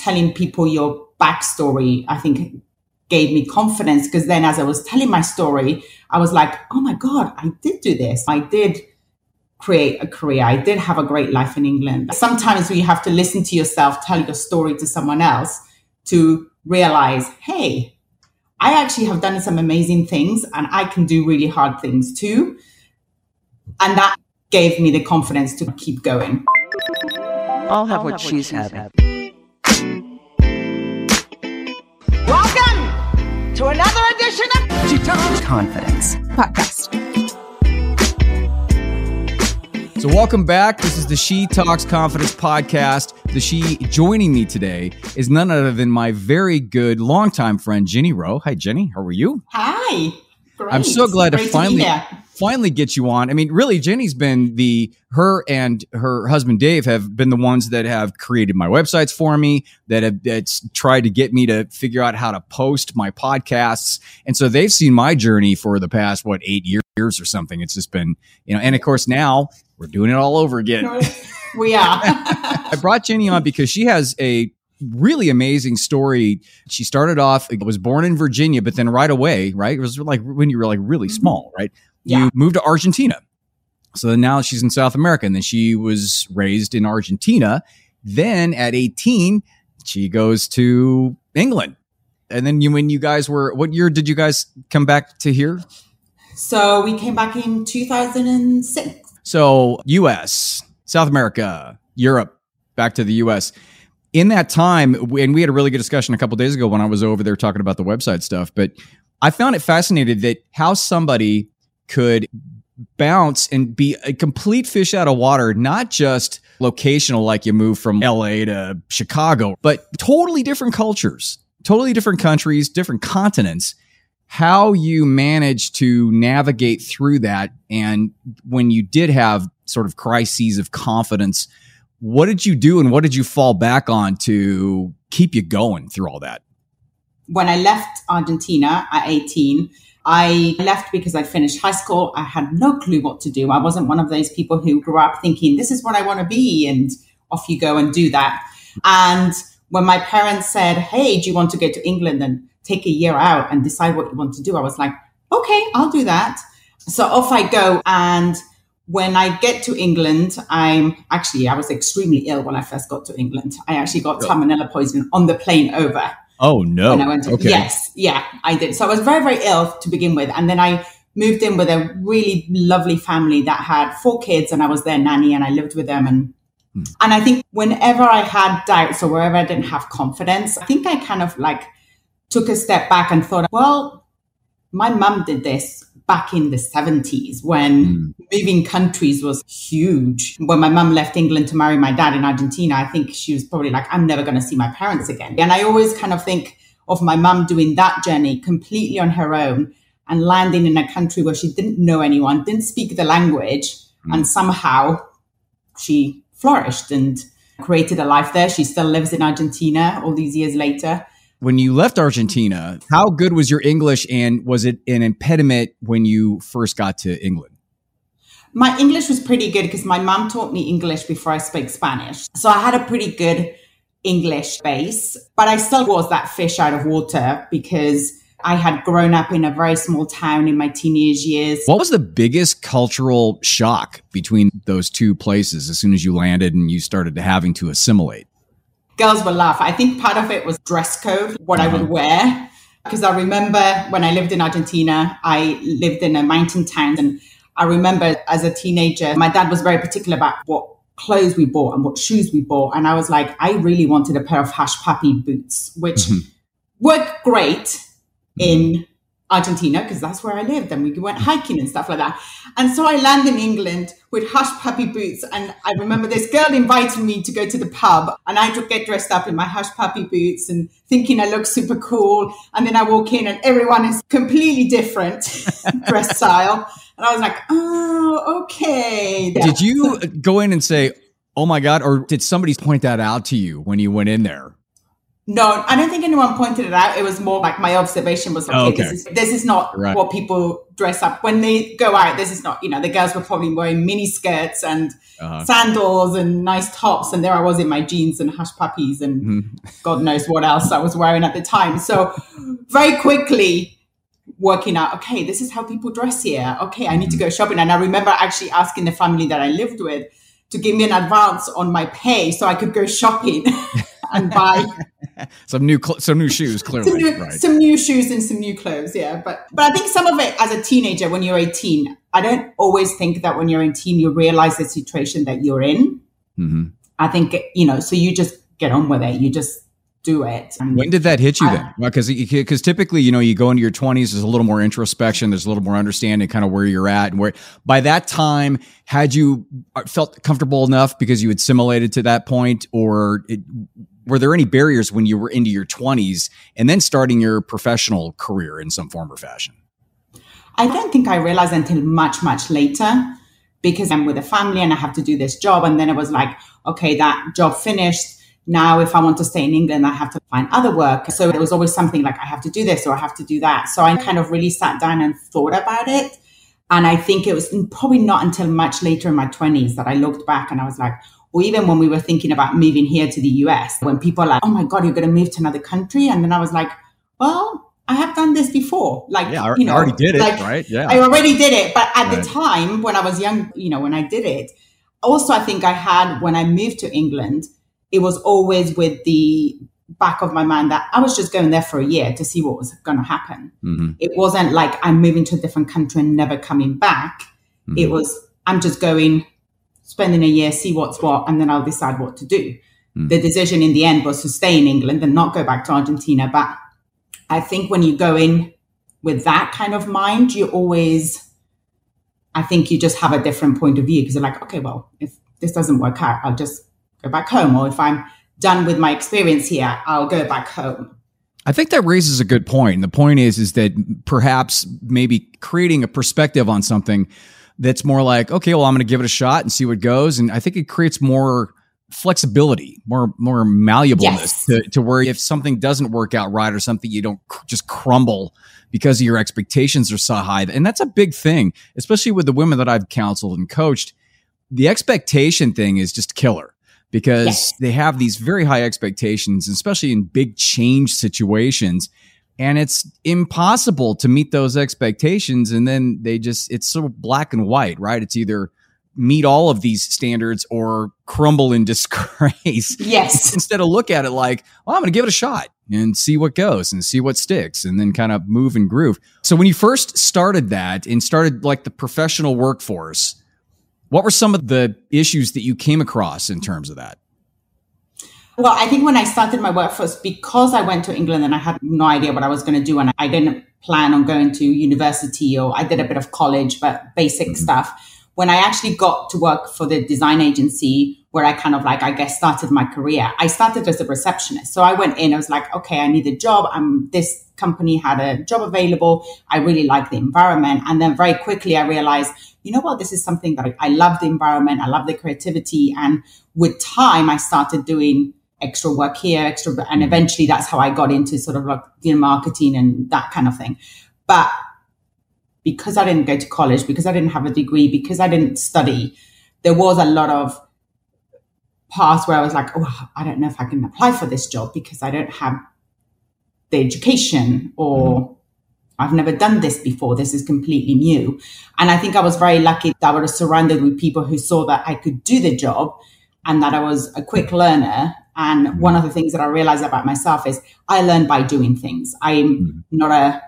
telling people your backstory, I think gave me confidence because then as I was telling my story, I was like, oh my God, I did do this. I did create a career. I did have a great life in England. Sometimes we have to listen to yourself, tell your story to someone else to realize, hey, I actually have done some amazing things and I can do really hard things too. And that gave me the confidence to keep going. I'll have, I'll what, have she's what she's having. Welcome to another edition of She Talks Confidence podcast. So, welcome back. This is the She Talks Confidence podcast. The she joining me today is none other than my very good longtime friend, Ginnie Rowe. Hi, Ginnie. How are you? Hi. Great. I'm so glad Great to finally to finally get you on. I mean, really, Ginnie's been the her and her husband Dave have been the ones that have created my websites for me, that have that's tried to get me to figure out how to post my podcasts, and so they've seen my journey for the past what eight years or something. It's just been you know, and of course now we're doing it all over again. we are. I brought Ginnie on because she has a really amazing story. She started off, was born in Virginia, but then right away, right? It was like when you were like really mm-hmm. small, right? Yeah. You moved to Argentina. So now she's in South America and then she was raised in Argentina. Then at 18, she goes to England. And then you, when you guys were, what year did you guys come back to here? So we came back in 2006. So, US, South America, Europe, back to the US. In that time, and we had a really good discussion a couple days ago when I was over there talking about the website stuff, but I found it fascinating that how somebody could bounce and be a complete fish out of water, not just locational, like you move from LA to Chicago, but totally different cultures, totally different countries, different continents. How you managed to navigate through that and when you did have sort of crises of confidence what did you do and what did you fall back on to keep you going through all that? When i left argentina at 18 i left because i finished high school i had no clue what to do i wasn't one of those people who grew up thinking this is what i want to be and off you go and do that and when my parents said hey do you want to go to england and take a year out and decide what you want to do. I was like, okay, I'll do that. So off I go. And when I get to England, I'm actually, I was extremely ill when I first got to England. I actually got salmonella poisoning on the plane over. Oh, no. When I went to, okay. Yes, yeah, I did. So I was very, very ill to begin with. And then I moved in with a really lovely family that had four kids and I was their nanny and I lived with them and hmm. and I think whenever I had doubts or wherever I didn't have confidence, I think I kind of like took a step back and thought, well, my mum did this back in the 70s when mm. moving countries was huge. When my mum left England to marry my dad in Argentina, I think she was probably like, I'm never going to see my parents again. And I always kind of think of my mum doing that journey completely on her own and landing in a country where she didn't know anyone, didn't speak the language, mm. and somehow she flourished and created a life there. She still lives in Argentina all these years later when you left Argentina, how good was your English and was it an impediment when you first got to England? My English was pretty good because my mom taught me English before I spoke Spanish. So I had a pretty good English base, but I still was that fish out of water because I had grown up in a very small town in my teenage years. What was the biggest cultural shock between those two places as soon as you landed and you started having to assimilate? Girls will laugh. I think part of it was dress code, what uh-huh. I would uh-huh. wear. Because I remember when I lived in Argentina, I lived in a mountain town. And I remember as a teenager, my dad was very particular about what clothes we bought and what shoes we bought. And I was like, I really wanted a pair of Hush Puppy boots, which mm-hmm. worked great mm-hmm. in Argentina because that's where I lived and we went hiking and stuff like that. And so I land in England with hush puppy boots. And I remember this girl inviting me to go to the pub and I get dressed up in my hush puppy boots and thinking I look super cool. And then I walk in and everyone is completely different dress style. And I was like, oh, okay. Did you go in and say, oh my God, or did somebody point that out to you when you went in there? No, I don't think anyone pointed it out. It was more like my observation was, okay, Oh, okay. This, is, this is not Right. what people dress up when they go out. This is not, you know, the girls were probably wearing mini skirts and Uh-huh. sandals and nice tops. And there I was in my jeans and hush puppies and Mhm. God knows what else I was wearing at the time. So very quickly working out, okay, this is how people dress here. Okay, I need to go shopping. And I remember actually asking the family that I lived with to give me an advance on my pay so I could go shopping and buy Some new cl- some new shoes, some clearly. new, right. some new shoes and some new clothes. Yeah, but but I think some of it as a teenager, when you're 18, I don't always think that when you're 18 you realize the situation that you're in. hmm I think you know, so you just get on with it. You just do it. And When did that hit you then? Because because typically, you know, you go into your twenties, there's a little more introspection, there's a little more understanding, kind of where you're at, and where by that time, had you uh, felt comfortable enough because you assimilated to that point, or it, were there any barriers when you were into your twenties and then starting your professional career in some form or fashion? I don't think I realized until much, much later because I'm with a family and I have to do this job. And then it was like, okay, that job finished. Now, if I want to stay in England, I have to find other work. So there was always something like I have to do this or I have to do that. So I kind of really sat down and thought about it. And I think it was probably not until much later in my 20s that I looked back and I was like, or even when we were thinking about moving here to the US, when people are like, oh my God, you're going to move to another country. And then I was like, well, I have done this before. Like, Yeah, I you know, I already did it, like, right? Yeah. I already did it. But at Right. the time when I was young, you know, when I did it, also I think I had when I moved to England, it was always with the back of my mind that I was just going there for a year to see what was going to happen. hmm It wasn't like I'm moving to a different country and never coming back. It Mhm. was I'm just going, spending a year, see what's what, and then I'll decide what to do. Mm. The decision in the end was to stay in England and not go back to Argentina. But I think when you go in with that kind of mind, you always, I think you just have a different point of view because you're like, okay, well, if this doesn't work out, I'll just go back home. Or if I'm done with my experience here, I'll go back home. I think that raises a good point. And the point is, is that perhaps maybe creating a perspective on something that's more like, okay, well, I'm going to give it a shot and see what goes. And I think it creates more flexibility, more more malleableness Yes. to, to where if something doesn't work out right or something, you don't cr- just crumble because your expectations are so high. And that's a big thing, especially with the women that I've counseled and coached. The expectation thing is just killer because Yes. they have these very high expectations, especially in big change situations. And it's impossible to meet those expectations. And then they just, it's so black and white, right? It's either meet all of these standards or crumble in disgrace. Yes. Instead of look at it like, well, I'm going to give it a shot and see what goes and see what sticks and then kind of move and groove. So when you first started that and started like the professional workforce, what were some of the issues that you came across in terms of that? Well, I think when I started my workforce, because I went to England and I had no idea what I was going to do, and I didn't plan on going to university or I did a bit of college, but basic mm-hmm. stuff. When I actually got to work for the design agency where I kind of like, I guess, started my career, I started as a receptionist. So I went in, I was like, okay, I need a job. I'm this company had a job available. I really like the environment. And then very quickly I realized, you know what, this is something that I, I love the environment. I love the creativity. And with time, I started doing extra work here, extra, and mm. eventually that's how I got into sort of like you know, marketing and that kind of thing. But because I didn't go to college, because I didn't have a degree, because I didn't study, there was a lot of parts where I was like, oh, I don't know if I can apply for this job because I don't have the education or mm-hmm. I've never done this before. This is completely new. And I think I was very lucky that I was surrounded with people who saw that I could do the job and that I was a quick learner. And one of the things that I realized about myself is I learn by doing things. I'm hmm. not a,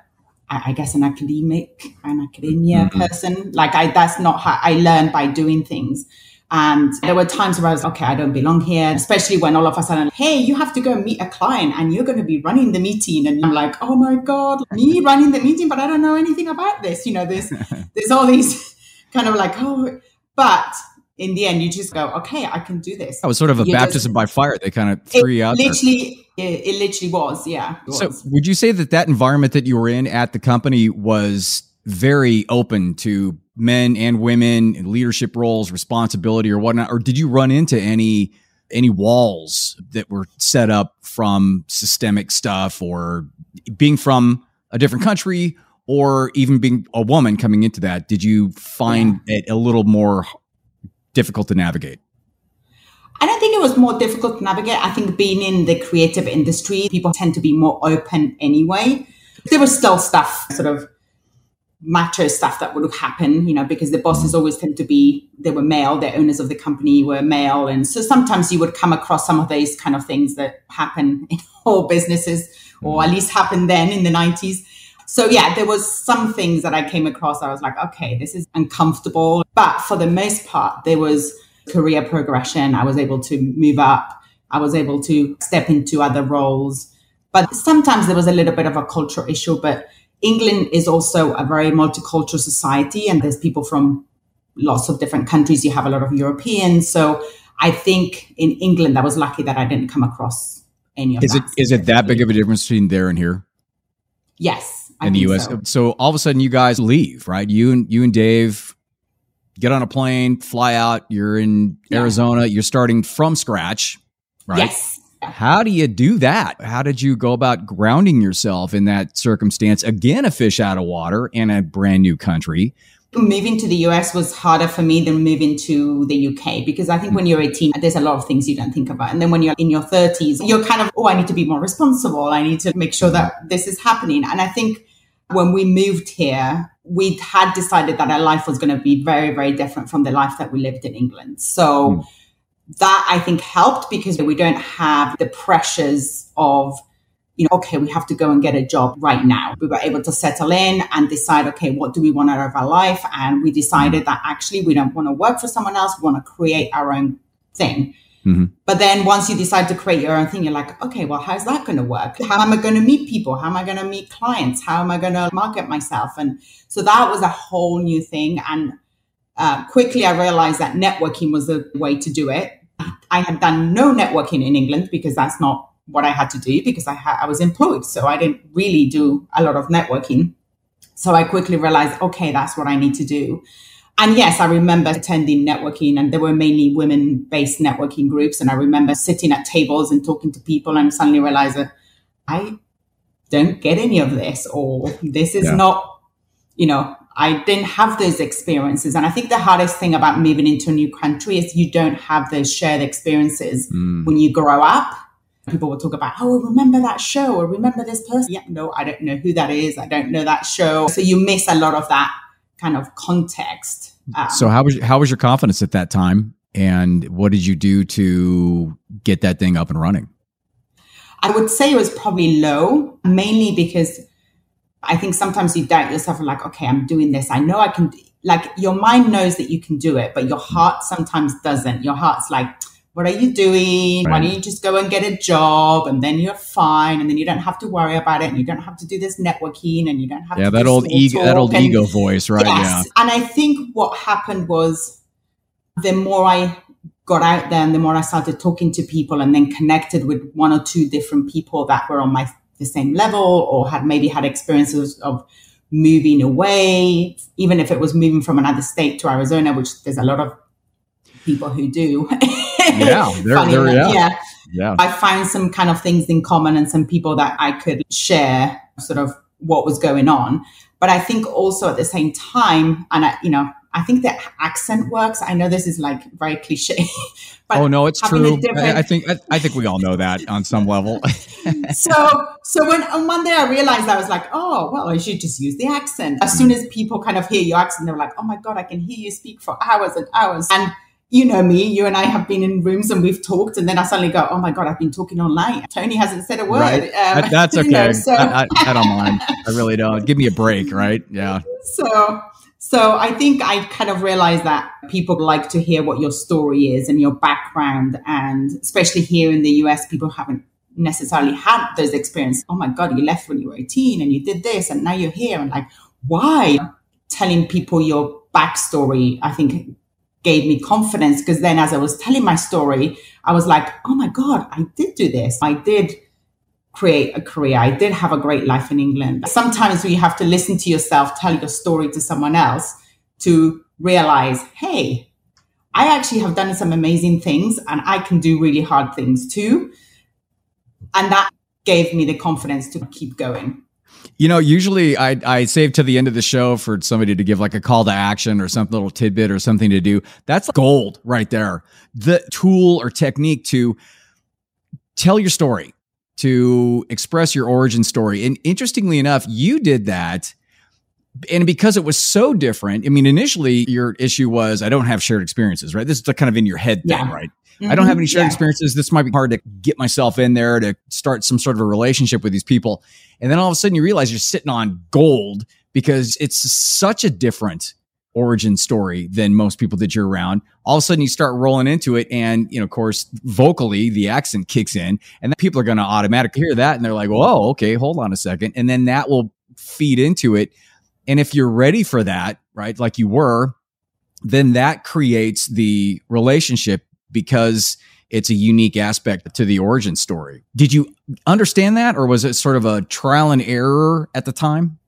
I guess, an academic, an academia hmm. person. Like I, that's not how I learn by doing things. And there were times where I was, okay, I don't belong here, especially when all of a sudden, hey, you have to go meet a client and you're going to be running the meeting. And I'm like, oh my God, me running the meeting, but I don't know anything about this. You know, there's, there's all these kind of like, oh, but in the end, you just go, okay, I can do this. That was sort of a You just- baptism by fire. They kind of threw you out there. literally, it, it literally was, yeah. it So, would you say that that environment that you were in at the company was very open to men and women in leadership roles, responsibility, or whatnot? Or did you run into any any walls that were set up from systemic stuff or being from a different country or even being a woman coming into that? Did you find yeah. it a little more difficult to navigate? I don't think it was more difficult to navigate. I think being in the creative industry, people tend to be more open anyway. There was still stuff, sort of macho stuff that would happen, you know, because the bosses always tend to be, they were male, the owners of the company were male. And so sometimes you would come across some of these kind of things that happen in all businesses, or at least happened then in the 90s. So yeah, there was some things that I came across. I was like, okay, this is uncomfortable. But for the most part, there was career progression. I was able to move up. I was able to step into other roles. But sometimes there was a little bit of a cultural issue. But England is also a very multicultural society, and there's people from lots of different countries. You have a lot of Europeans. So I think in England, I was lucky that I didn't come across any of is that. It, is it that big of a difference between there and here? Yes. In the US. So. so all of a sudden you guys leave, right? You and you and Dave get on a plane, fly out, you're in yeah. Arizona, you're starting from scratch, right? Yes. How do you do that? How did you go about grounding yourself in that circumstance? Again, a fish out of water in a brand new country. Moving to the US was harder for me than moving to the UK because I think when you're 18, there's a lot of things you don't think about. And then when you're in your 30s, you're kind of, oh, I need to be more responsible. I need to make sure that this is happening. And I think when we moved here, we had decided that our life was going to be very, very different from the life that we lived in England. So mm. that I think helped because we don't have the pressures of, you know, okay, we have to go and get a job right now. We were able to settle in and decide, okay, what do we want out of our life? And we decided that actually we don't want to work for someone else. We want to create our own thing. Mm-hmm. But then once you decide to create your own thing, you're like, okay, well, how's that going to work? How am I going to meet people? How am I going to meet clients? How am I going to market myself? And so that was a whole new thing. And uh, quickly I realized that networking was the way to do it. I had done no networking in England because that's not what I had to do because I, ha- I was employed. So I didn't really do a lot of networking. So I quickly realized, okay, that's what I need to do. And yes, I remember attending networking and there were mainly women based networking groups. And I remember sitting at tables and talking to people and suddenly realize that I don't get any of this or this is yeah. not, you know, I didn't have those experiences. And I think the hardest thing about moving into a new country is you don't have those shared experiences mm. when you grow up. People will talk about, oh, remember that show or remember this person. Yeah, no, I don't know who that is. I don't know that show. So you miss a lot of that kind of context. Um, so how was how was your confidence at that time, and what did you do to get that thing up and running? I would say it was probably low, mainly because I think sometimes you doubt yourself and like, okay, I'm doing this. I know I can. Like your mind knows that you can do it, but your heart sometimes doesn't. Your heart's like, what are you doing? Right. Why don't you just go and get a job and then you're fine and then you don't have to worry about it and you don't have to do this networking and you don't have yeah, to that old ego that old and, ego voice, right? Yes. Yeah. And I think what happened was the more I got out there and the more I started talking to people and then connected with one or two different people that were on my the same level or had maybe had experiences of moving away, even if it was moving from another state to Arizona, which there's a lot of people who do. yeah, they're, they're, yeah. yeah. Yeah. I found some kind of things in common and some people that I could share sort of what was going on. But I think also at the same time, and I, you know, I think that accent works. I know this is like very cliche. But oh no, it's true. I, I, think I, I, think we all know that on some level. so so when on one day I realized I was like, oh well, I should just use the accent. As soon mm. as people kind of hear your accent, they're like, oh my god, I can hear you speak for hours and hours. And you know me, you and I have been in rooms and we've talked, and then I suddenly go, "Oh my god, I've been talking online." Tony hasn't said a word. Right. Um, that's okay. Know, so. I, I, I, don't mind. I really don't. Give me a break, right? Yeah. So, so I think I kind of realized that people like to hear what your story is and your background, and especially here in the US, people haven't necessarily had those experiences. Oh my god, you left when you were eighteen and you did this, and now you're here, and like, why? Telling people your backstory, I think gave me confidence because then as I was telling my story, I was like, oh my God, I did do this. I did create a career. I did have a great life in England. Sometimes you have to listen to yourself, tell your story to someone else to realize, hey, I actually have done some amazing things and I can do really hard things too. And that gave me the confidence to keep going. You know, usually I, I save to the end of the show for somebody to give like a call to action or some little tidbit or something to do. That's gold right there. The tool or technique to tell your story, to express your origin story. And interestingly enough, you did that. And because it was so different, I mean, initially your issue was I don't have shared experiences, right? This is kind of in your head thing, Yeah. right? I don't have mm-hmm. any shared Yeah. experiences. This might be hard to get myself in there to start some sort of a relationship with these people. And then all of a sudden you realize you're sitting on gold because it's such a different origin story than most people that you're around. All of a sudden you start rolling into it and, you know, of course, vocally the accent kicks in and then people are going to automatically hear that and they're like, "Whoa, okay, hold on a second. And then that will feed into it. And if you're ready for that, right, like you were, then that creates the relationship because it's a unique aspect to the origin story. Did you understand that or was it sort of a trial and error at the time?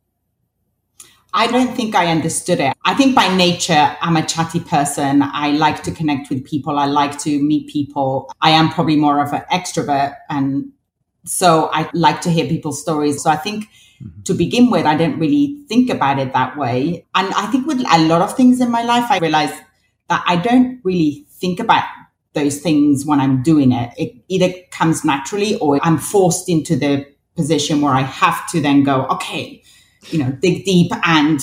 I don't think I understood it. I think by nature, I'm a chatty person. I like to connect with people. I like to meet people. I am probably more of an extrovert. And so I like to hear people's stories. So I think mm-hmm. to begin with, I didn't really think about it that way. And I think with a lot of things in my life, I realized that I don't really think about those things when I'm doing it. It either comes naturally or I'm forced into the position where I have to then go, okay, you know, dig deep and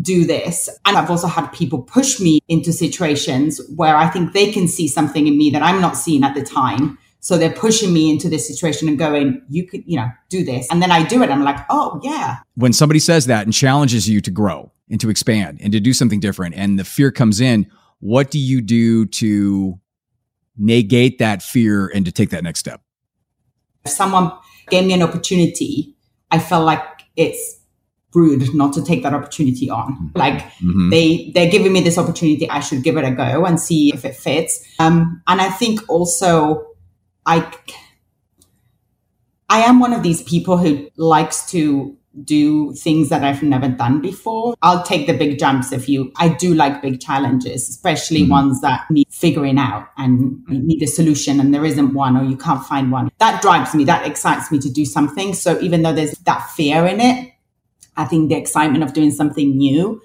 do this. And I've also had people push me into situations where I think they can see something in me that I'm not seeing at the time. So they're pushing me into this situation and going, you could, you know, do this. And then I do it. I'm like, oh, yeah. When somebody says that and challenges you to grow and to expand and to do something different and the fear comes in, what do you do to negate that fear and to take that next step? If someone gave me an opportunity, I felt like it's rude not to take that opportunity on. Like Mhm. they they're giving me this opportunity, I should give it a go and see if it fits. Um, and I think also I I am one of these people who likes to do things that I've never done before. I'll take the big jumps if you I do like big challenges, especially Mhm. ones that need figuring out and need a solution and there isn't one or you can't find one. That drives me, that excites me to do something. So even though there's that fear in it, I think the excitement of doing something new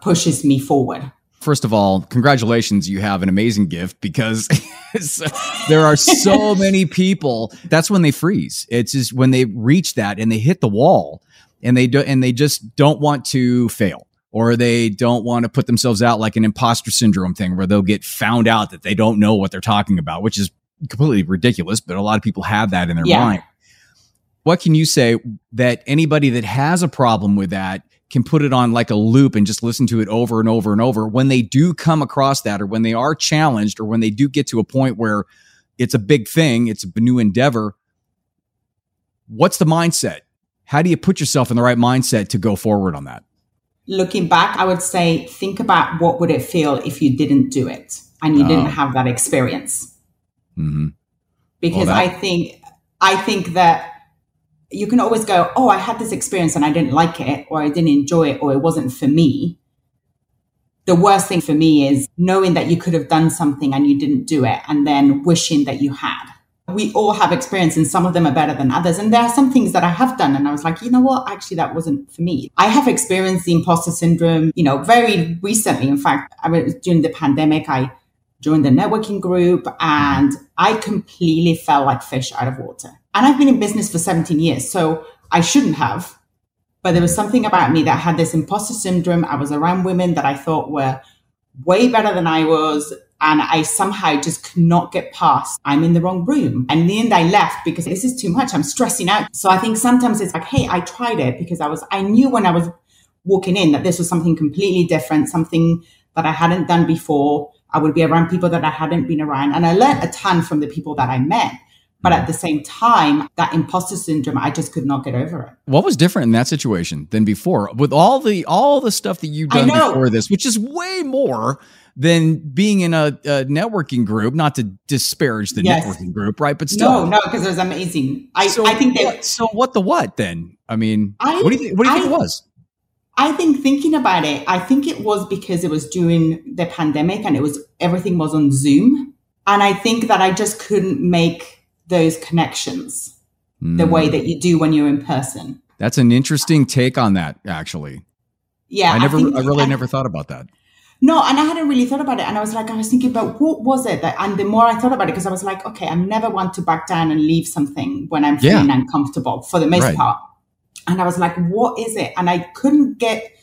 pushes me forward. First of all, congratulations, you have an amazing gift because there are so many people. That's when they freeze. It's just when they reach that and they hit the wall and they do and they just don't want to fail or they don't want to put themselves out like an imposter syndrome thing where they'll get found out that they don't know what they're talking about, which is completely ridiculous, but a lot of people have that in their Yeah. mind. What can you say that anybody that has a problem with that can put it on like a loop and just listen to it over and over and over when they do come across that or when they are challenged or when they do get to a point where it's a big thing, it's a new endeavor. What's the mindset? How do you put yourself in the right mindset to go forward on that? Looking back, I would say think about what would it feel if you didn't do it and you Oh. didn't have that experience. Mm-hmm. Because Well, I think I think that you can always go, "Oh, I had this experience and I didn't like it or I didn't enjoy it or it wasn't for me." The worst thing for me is knowing that you could have done something and you didn't do it and then wishing that you had. We all have experience and some of them are better than others. And there are some things that I have done and I was like, you know what? Actually, that wasn't for me. I have experienced the imposter syndrome, you know, very recently. In fact, I was during the pandemic, I joined the networking group and I completely felt like fish out of water. And I've been in business for 17 years, so I shouldn't have. But there was something about me that had this imposter syndrome. I was around women that I thought were way better than I was. And I somehow just could not get past, I'm in the wrong room. And in the end, I left because this is too much. I'm stressing out. So I think sometimes it's like, hey, I tried it because I was, I knew when I was walking in that this was something completely different, something that I hadn't done before. I would be around people that I hadn't been around. And I learned a ton from the people that I met. But at the same time, that imposter syndrome, I just could not get over it. What was different in that situation than before? With all the all the stuff that you've done before this, which is way more than being in a, a networking group. Not to disparage the Yes. networking group, right? But still, No, no, because it was amazing. I, so I think they, what, so what the what then? I mean, I- what do you think, what do you think it was? I think thinking about it, I think it was because it was during the pandemic and it was everything was on Zoom. And I think that I just couldn't make those connections mm. the way that you do when you're in person. That's an interesting take on that, actually. Yeah. I never, I, I really I, never thought about that. No, and I hadn't really thought about it. And I was like, I was thinking about what was it that, and the more I thought about it, because I was like, okay, I'm never want to back down and leave something when I'm feeling yeah. uncomfortable for the most right. part. And I was like, what is it? And I couldn't get,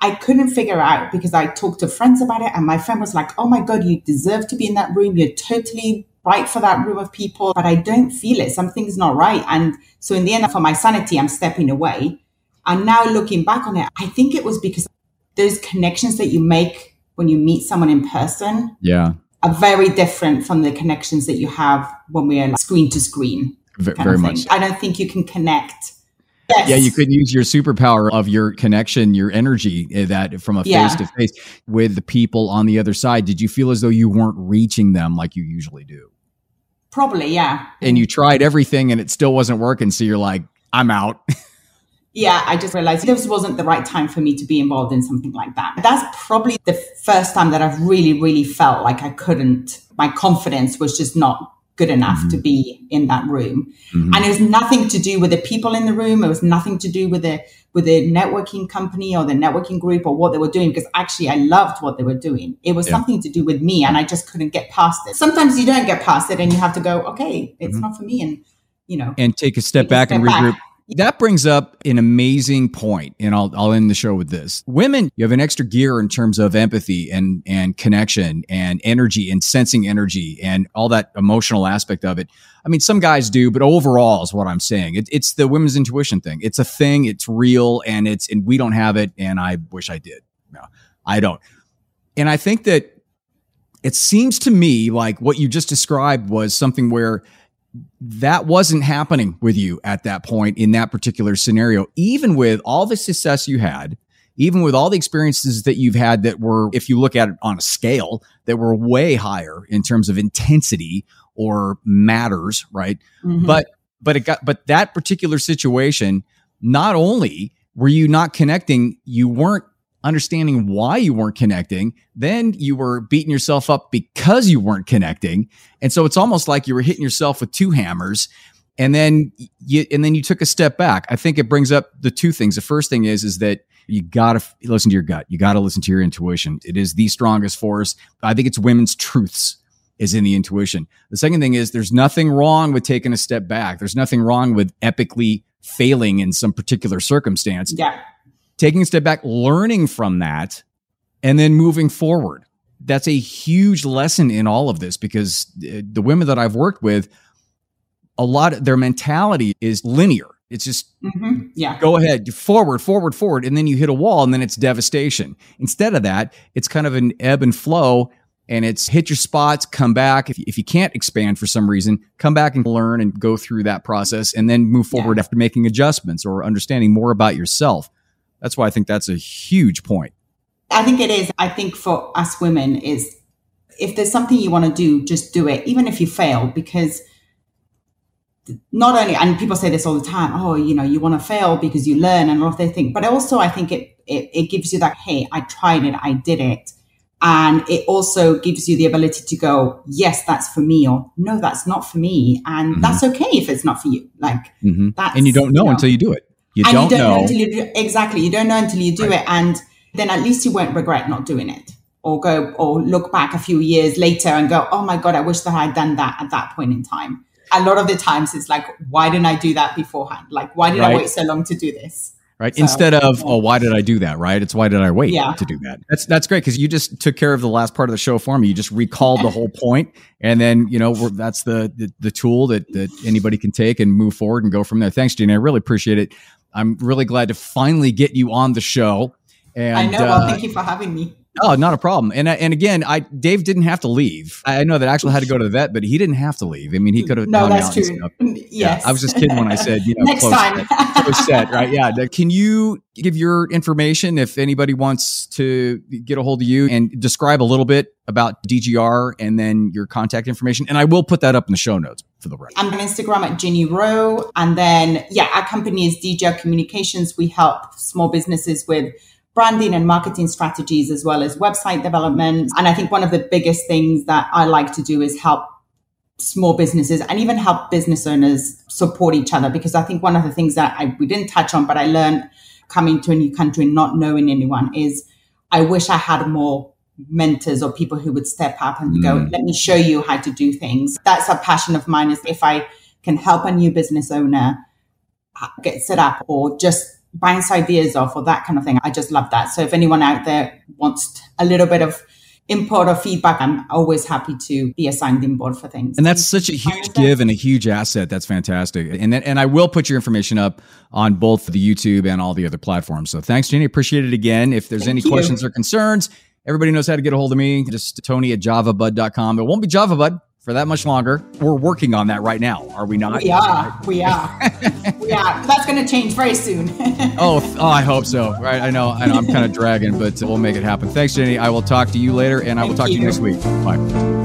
I couldn't figure out because I talked to friends about it. And my friend was like, oh my God, you deserve to be in that room. You're totally right for that room of people, but I don't feel it. Something's not right. And so in the end, for my sanity, I'm stepping away. And now looking back on it, I think it was because those connections that you make when you meet someone in person. Yeah. Are very different from the connections that you have when we are like screen to screen. V- very much. I don't think you can connect Yes. Yeah, you could use your superpower of your connection, your energy eh, that from a face to face with the people on the other side. Did you feel as though you weren't reaching them like you usually do? Probably, yeah. And you tried everything and it still wasn't working. So you're like, I'm out. yeah, I just realized this wasn't the right time for me to be involved in something like that. That's probably the first time that I've really, really felt like I couldn't, my confidence was just not good enough mm-hmm. to be in that room. Mm-hmm. And it was nothing to do with the people in the room. It was nothing to do with the with the networking company or the networking group or what they were doing because actually I loved what they were doing. It was yeah. something to do with me and I just couldn't get past it. Sometimes you don't get past it and you have to go, okay, it's mm-hmm. not for me and you know and take a step back a step and regroup. Back. That brings up an amazing point, and I'll I'll end the show with this. Women, you have an extra gear in terms of empathy and and connection and energy and sensing energy and all that emotional aspect of it. I mean, some guys do, but overall is what I'm saying. It, it's the women's intuition thing. It's a thing. It's real, and it's and we don't have it. And I wish I did. No, I don't. And I think that it seems to me like what you just described was something where that wasn't happening with you at that point in that particular scenario, even with all the success you had, even with all the experiences that you've had that were, if you look at it on a scale, that were way higher in terms of intensity or matters, right? Mm-hmm. But, but it got, but that particular situation, not only were you not connecting, you weren't understanding why you weren't connecting. Then you were beating yourself up because you weren't connecting. And so it's almost like you were hitting yourself with two hammers. And then you and then you took a step back. I think it brings up the two things. The first thing is is that you got to listen to your gut. You got to listen to your intuition. It is the strongest force. I think it's women's truths is in the intuition. The second thing is there's nothing wrong with taking a step back. There's nothing wrong with epically failing in some particular circumstance. Yeah taking a step back, learning from that, and then moving forward. That's a huge lesson in all of this because uh, the women that I've worked with, a lot of their mentality is linear. It's just mm-hmm. yeah. Go ahead, forward, forward, forward, and then you hit a wall, and then it's devastation. Instead of that, it's kind of an ebb and flow, and it's hit your spots, come back. If you, if you can't expand for some reason, come back and learn and go through that process, and then move forward yeah. after making adjustments or understanding more about yourself. That's why I think that's a huge point. I think it is. I think for us women is if there's something you want to do, just do it, even if you fail, because not only and people say this all the time, oh, you know, you want to fail because you learn and all of they think, but also I think it, it it gives you that, hey, I tried it, I did it. And it also gives you the ability to go, yes, that's for me, or no, that's not for me. And mm-hmm. that's okay if it's not for you. Like mm-hmm. that's and you don't know, you know until you do it. You and don't, you don't know. know. until you do exactly. You don't know until you do right. it, and then at least you won't regret not doing it, or go or look back a few years later and go, "Oh my god, I wish that I had done that at that point in time." A lot of the times, it's like, "Why didn't I do that beforehand? Like, why did right. I wait so long to do this?" right? So, Instead of, oh, why did I do that? Right? It's why did I wait yeah. to do that? That's that's great because you just took care of the last part of the show for me. You just recalled the whole point, and then you know that's the, the, the tool that that anybody can take and move forward and go from there. Thanks, Gina. I really appreciate it. I'm really glad to finally get you on the show. And I know. Well, uh, thank you for having me. Oh, not a problem. And uh, and again, I Dave didn't have to leave. I know that Axel had to go to the vet, but he didn't have to leave. I mean, he could have. No, that's true. Yes. Mm, yeah, I was just kidding when I said you know next close time. set, close set, right? Yeah. Can you give your information if anybody wants to get a hold of you and describe a little bit about DGR and then your contact information? And I will put that up in the show notes for the record. I'm on Instagram at Ginnie Rowe. And then, yeah, our company is DGR Communications. We help small businesses with branding and marketing strategies as well as website development. And I think one of the biggest things that I like to do is help small businesses and even help business owners support each other because I think one of the things that I, we didn't touch on, but I learned coming to a new country, and not knowing anyone is I wish I had more mentors or people who would step up and mm. go, let me show you how to do things. That's a passion of mine is if I can help a new business owner get set up or just bounce ideas off or that kind of thing. I just love that. So if anyone out there wants a little bit of input or feedback, I'm always happy to be a sounding board for things. And that's such a huge give and a huge asset. That's fantastic. And then, and I will put your information up on both the YouTube and all the other platforms. So thanks, Ginnie. Appreciate it again. If there's Thank any you. questions or concerns, everybody knows how to get a hold of me. Just Tony at javabud.com. It won't be JavaBud for that much longer. We're working on that right now, are we not? We are. We are. we are. That's going to change very soon. oh, oh, I hope so. Right? I know. I know I'm kind of dragging, but we'll make it happen. Thanks, Ginnie. I will talk to you later, and I will talk you. to you next week. Bye.